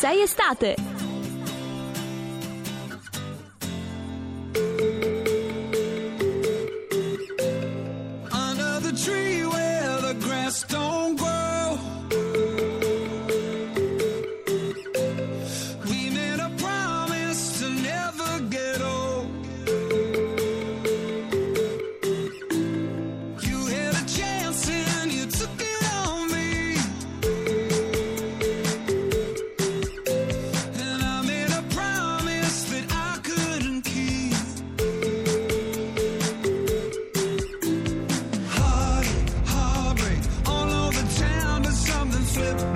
6 estate. slip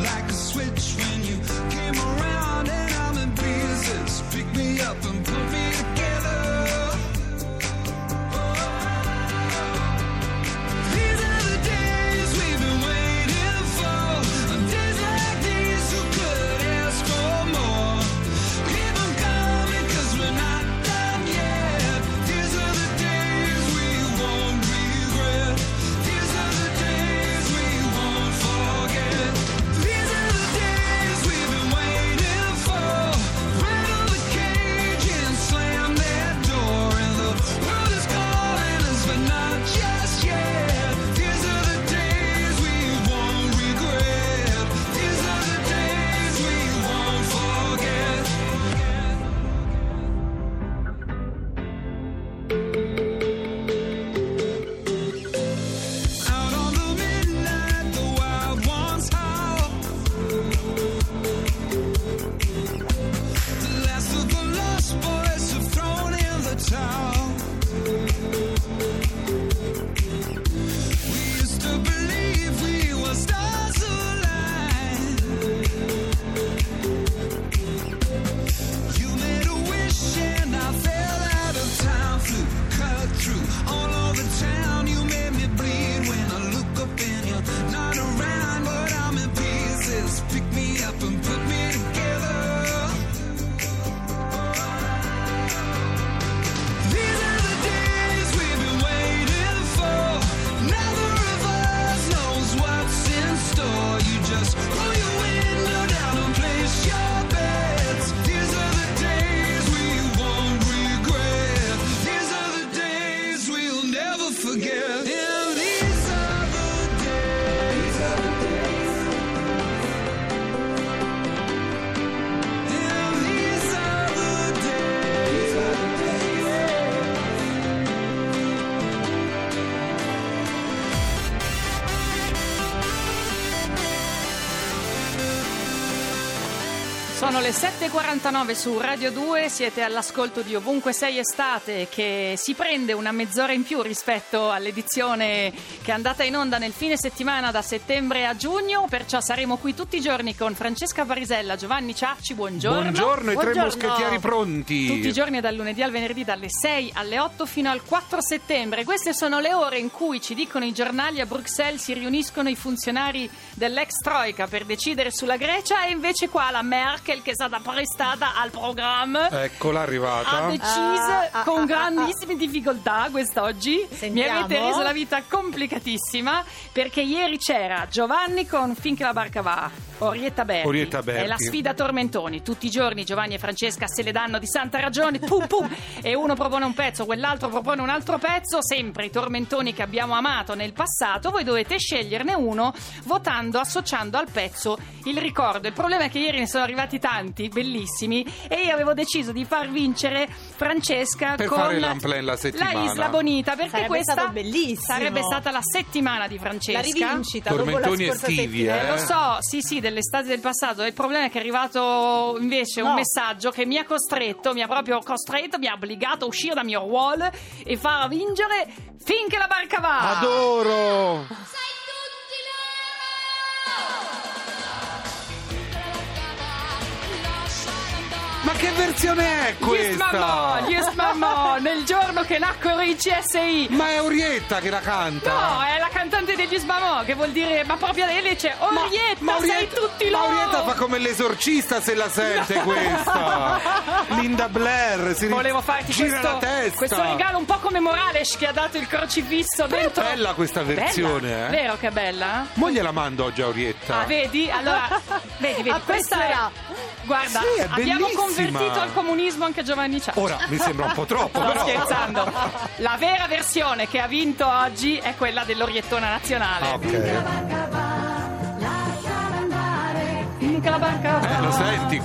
Sono le 7.49 su Radio 2, siete all'ascolto di Ovunque Sei Estate che si prende una mezz'ora in più rispetto all'edizione che è andata in onda nel fine settimana da settembre a giugno, perciò saremo qui tutti i giorni con Francesca Parisella, Giovanni Ciacci, buongiorno. Buongiorno, i tre moschettieri pronti. Tutti i giorni dal lunedì al venerdì dalle 6 alle 8 fino al 4 settembre. Queste sono le ore in cui ci dicono i giornali a Bruxelles si riuniscono i funzionari dell'ex Troika per decidere sulla Grecia e invece qua la Merkel che è stata prestata al programma Eccola arrivata. ha deciso Ah, ah, con ah, grandissime difficoltà quest'oggi. Mi Sentiamo. avete reso la vita complicatissima perché ieri c'era Giovanni con Finché la barca va, Orietta Berti. Orietta Berti. È la sfida Tormentoni. Tutti i giorni Giovanni e Francesca se le danno di santa ragione, pum pum, e uno propone un pezzo, quell'altro propone un altro pezzo, sempre i tormentoni che abbiamo amato nel passato. Voi dovete sceglierne uno votando, associando al pezzo il ricordo. Il problema è che ieri ne sono arrivati tanti, bellissimi, e io avevo deciso di far vincere Francesca Per con la settimana. Isla Bonita, perché Sarebbe questa sarebbe stata la settimana di Francesca. La rivincita dopo la Tormentoni scorsa estivi, settimana. Eh, eh. lo so, sì, sì, dell'estate del passato. Il problema è che è arrivato invece un No. messaggio che mi ha costretto, mi ha proprio costretto, mi ha obbligato a uscire da mio ruolo e far vincere finché la barca va. Adoro! Ma che versione è Yes, mamma, questa? yes, mamma, nel giorno che nacquero i CSI. Ma è Orietta che la canta? No, è la cantante degli sbamo, che vuol dire, ma proprio lei dice, Orietta, sei tutti loro! Maurietta fa come l'esorcista se la sente questa. Linda Blair si Volevo farti questo, questo regalo un po' come Morales che ha dato il crocifisso Però è dentro. bella questa versione, Bella, eh. Vero che è bella? Mo gliela mando oggi a Orietta. Ah, vedi? Allora, vedi, vedi, questa è... Apprezzerà. Guarda, Sì, è abbiamo convertito al comunismo anche Giovanni Ciacci. Ora mi sembra un po' troppo, Sto però. scherzando. La vera versione che ha vinto oggi è quella dell'Oriettona nazionale. Ah, ok. Finché la barca va, Eh, lo senti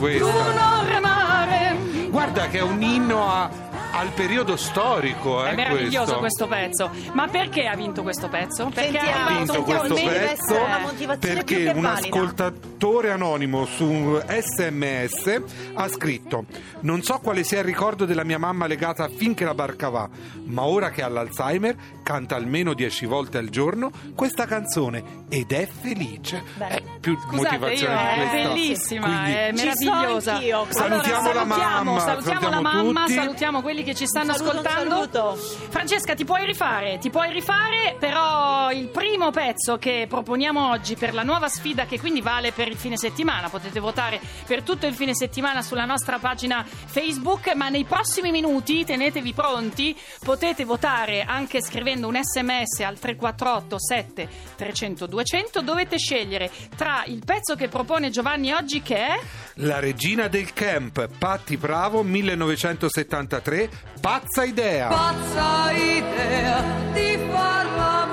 remare. Guarda che è un inno a- al periodo storico, eh, È meraviglioso questo. questo pezzo. Ma perché ha vinto questo pezzo? Perché Sentiamo. ha vinto Sentiamo, questo pezzo una perché che un valida. ascoltatore anonimo su sms ha scritto non so quale sia il ricordo della mia mamma legata a finché la barca va ma ora che ha l'Alzheimer canta almeno dieci volte al giorno questa canzone ed è felice Beh. è più Scusate, motivazione io, di è questa bellissima, Quindi- è meravigliosa. anch'io. Salutiamo la salutiamo, mamma, salutiamo la salutiamo mamma, tutti. salutiamo quelli che ci stanno Un saluto, ascoltando. Francesca, ti puoi rifare, ti puoi rifare, però il primo pezzo che proponiamo oggi per la nuova sfida che quindi vale per il fine settimana, potete votare per tutto il fine settimana sulla nostra pagina Facebook, ma nei prossimi minuti tenetevi pronti, potete votare anche scrivendo un sms al 348 7 300 200, dovete scegliere tra il pezzo che propone Giovanni oggi che è? La regina del camp Patti Bravo 1973 pazza idea. Pazza idea di far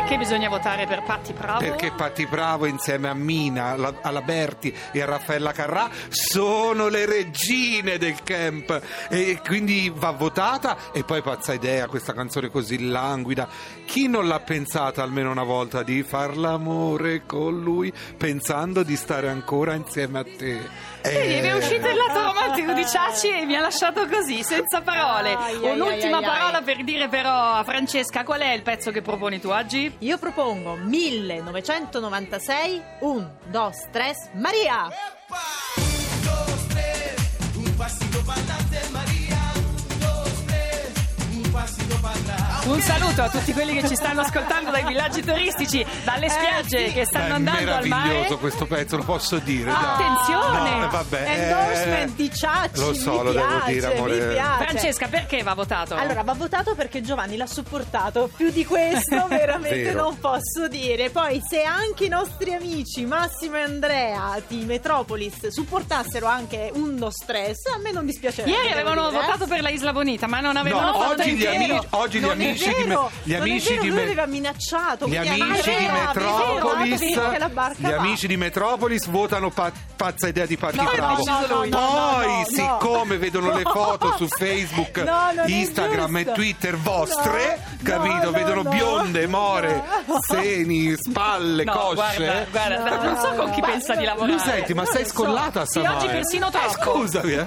perché bisogna votare per Patti Bravo? Perché Patti Bravo insieme a Mina, alla- alla Berti e a Raffaella Carrà sono le regine del camp e quindi va votata e poi pazza idea questa canzone così languida. Chi non l'ha pensata almeno una volta di far l'amore con lui pensando di stare ancora insieme a te? Vedi, Eh, è uscito il lato romantico di Ciacci e mi ha lasciato così, senza parole. Ai, ai, Un'ultima ai, ai, ai. parola per dire però a Francesca qual è il pezzo che proponi tu oggi? Io propongo 1996, un, dos, tres, Maria! Un saluto a tutti quelli che ci stanno ascoltando dai villaggi turistici, dalle spiagge sì. che stanno è andando al mare. meraviglioso questo pezzo, lo posso dire. Ah, attenzione! No, eh, vabbè, eh, Endorsement di Ciacci, Lo so, mi lo devo piace, dire, amore. mi piace. Francesca, perché va votato? Allora, va votato perché Giovanni l'ha supportato. Più di questo, veramente non posso dire. Poi, se anche i nostri amici Massimo e Andrea di Metropolis supportassero anche Undo Stress, a me non dispiacerebbe. Ieri devo avevano dire, eh. votato per la Isla Bonita, ma non avevano No, fatto oggi gli amici, oggi gli è amici di, me- gli amici vero, di me- aveva minacciato. Gli amici di Metropolis, gli amici di Metropolis votano pa- pazza idea di Patti No, Bravo. no, no, Poi, no, no. siccome vedono le foto su Facebook, Instagram e. Twitter vostre, No, capito? no, Vedono no, bionde, more, no. seni, spalle, No, cosce. guarda, guarda, No, non so con chi no, pensa di lavorare. Senti, ma sei scollata Sì, stamane? oggi persino Eh, troppo. scusami, eh.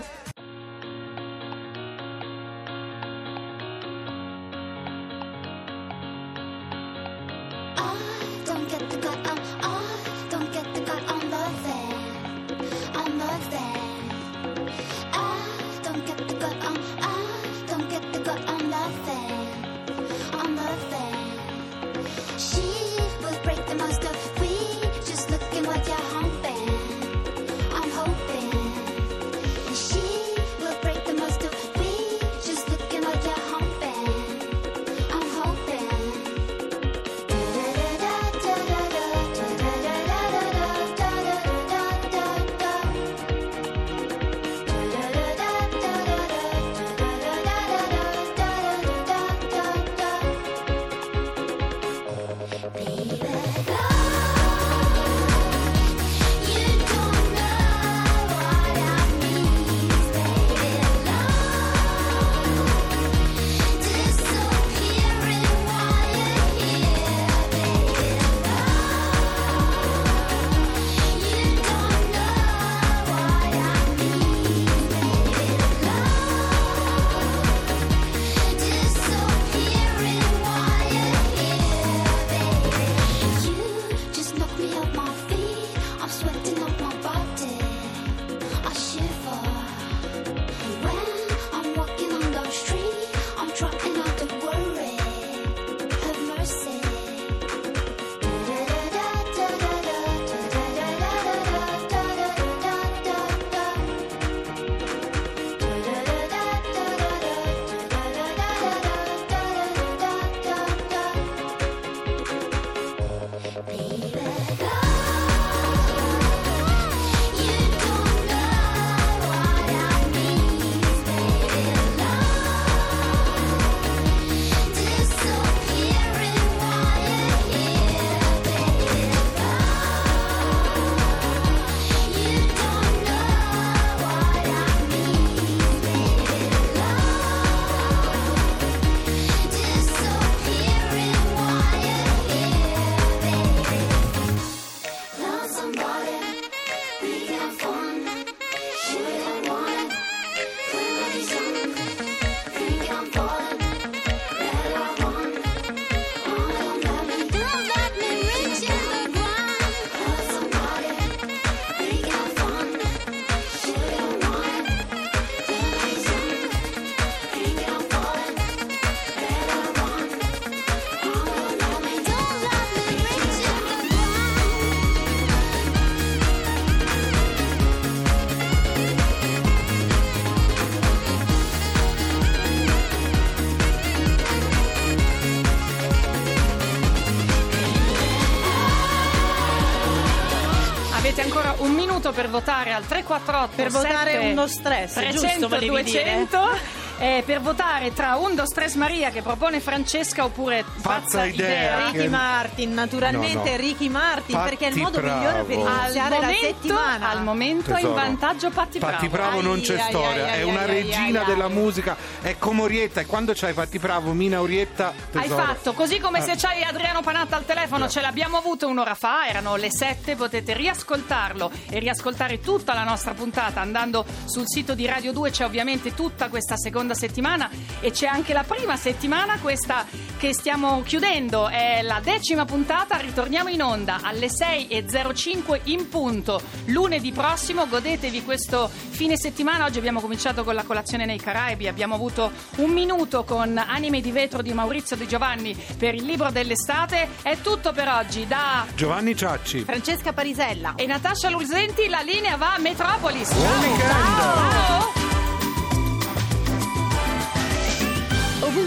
ancora un minuto per votare al 348 per votare uno stress 300 giusto, 200 dire. 200 eh, per votare tra Undo Stress Maria che propone Francesca oppure Pazza idea. Ricky Che- Martin, naturalmente No, no. Ricky Martin, Patti perché è il modo Bravo. migliore per iniziare la momento, settimana. al momento è in vantaggio Patti Bravo. Patti Bravo non c'è Ai, storia, ai, è ai, una regina della musica, è come Orietta e quando c'hai Patti Bravo, Mina Orietta, Hai tesoro. fatto, così come Eh. se c'hai Adriano Panatta al telefono, ce l'abbiamo avuto un'ora fa, erano le 7, potete riascoltarlo e riascoltare tutta la nostra puntata andando sul sito di Radio 2, c'è ovviamente tutta questa seconda settimana e c'è anche la prima settimana, questa che stiamo chiudendo, è la decima puntata, ritorniamo in onda alle 6.05 in punto, lunedì prossimo, godetevi questo fine settimana, oggi abbiamo cominciato con la colazione nei Caraibi, abbiamo avuto un minuto con Anime di vetro di Maurizio Di Giovanni per il libro dell'estate, è tutto per oggi, da Giovanni Ciacci. Francesca Parisella. e Natascia Lulzenti la linea va a Metropolis. Buon Ciao. weekend. Ciao.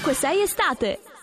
Ovunque sei estate.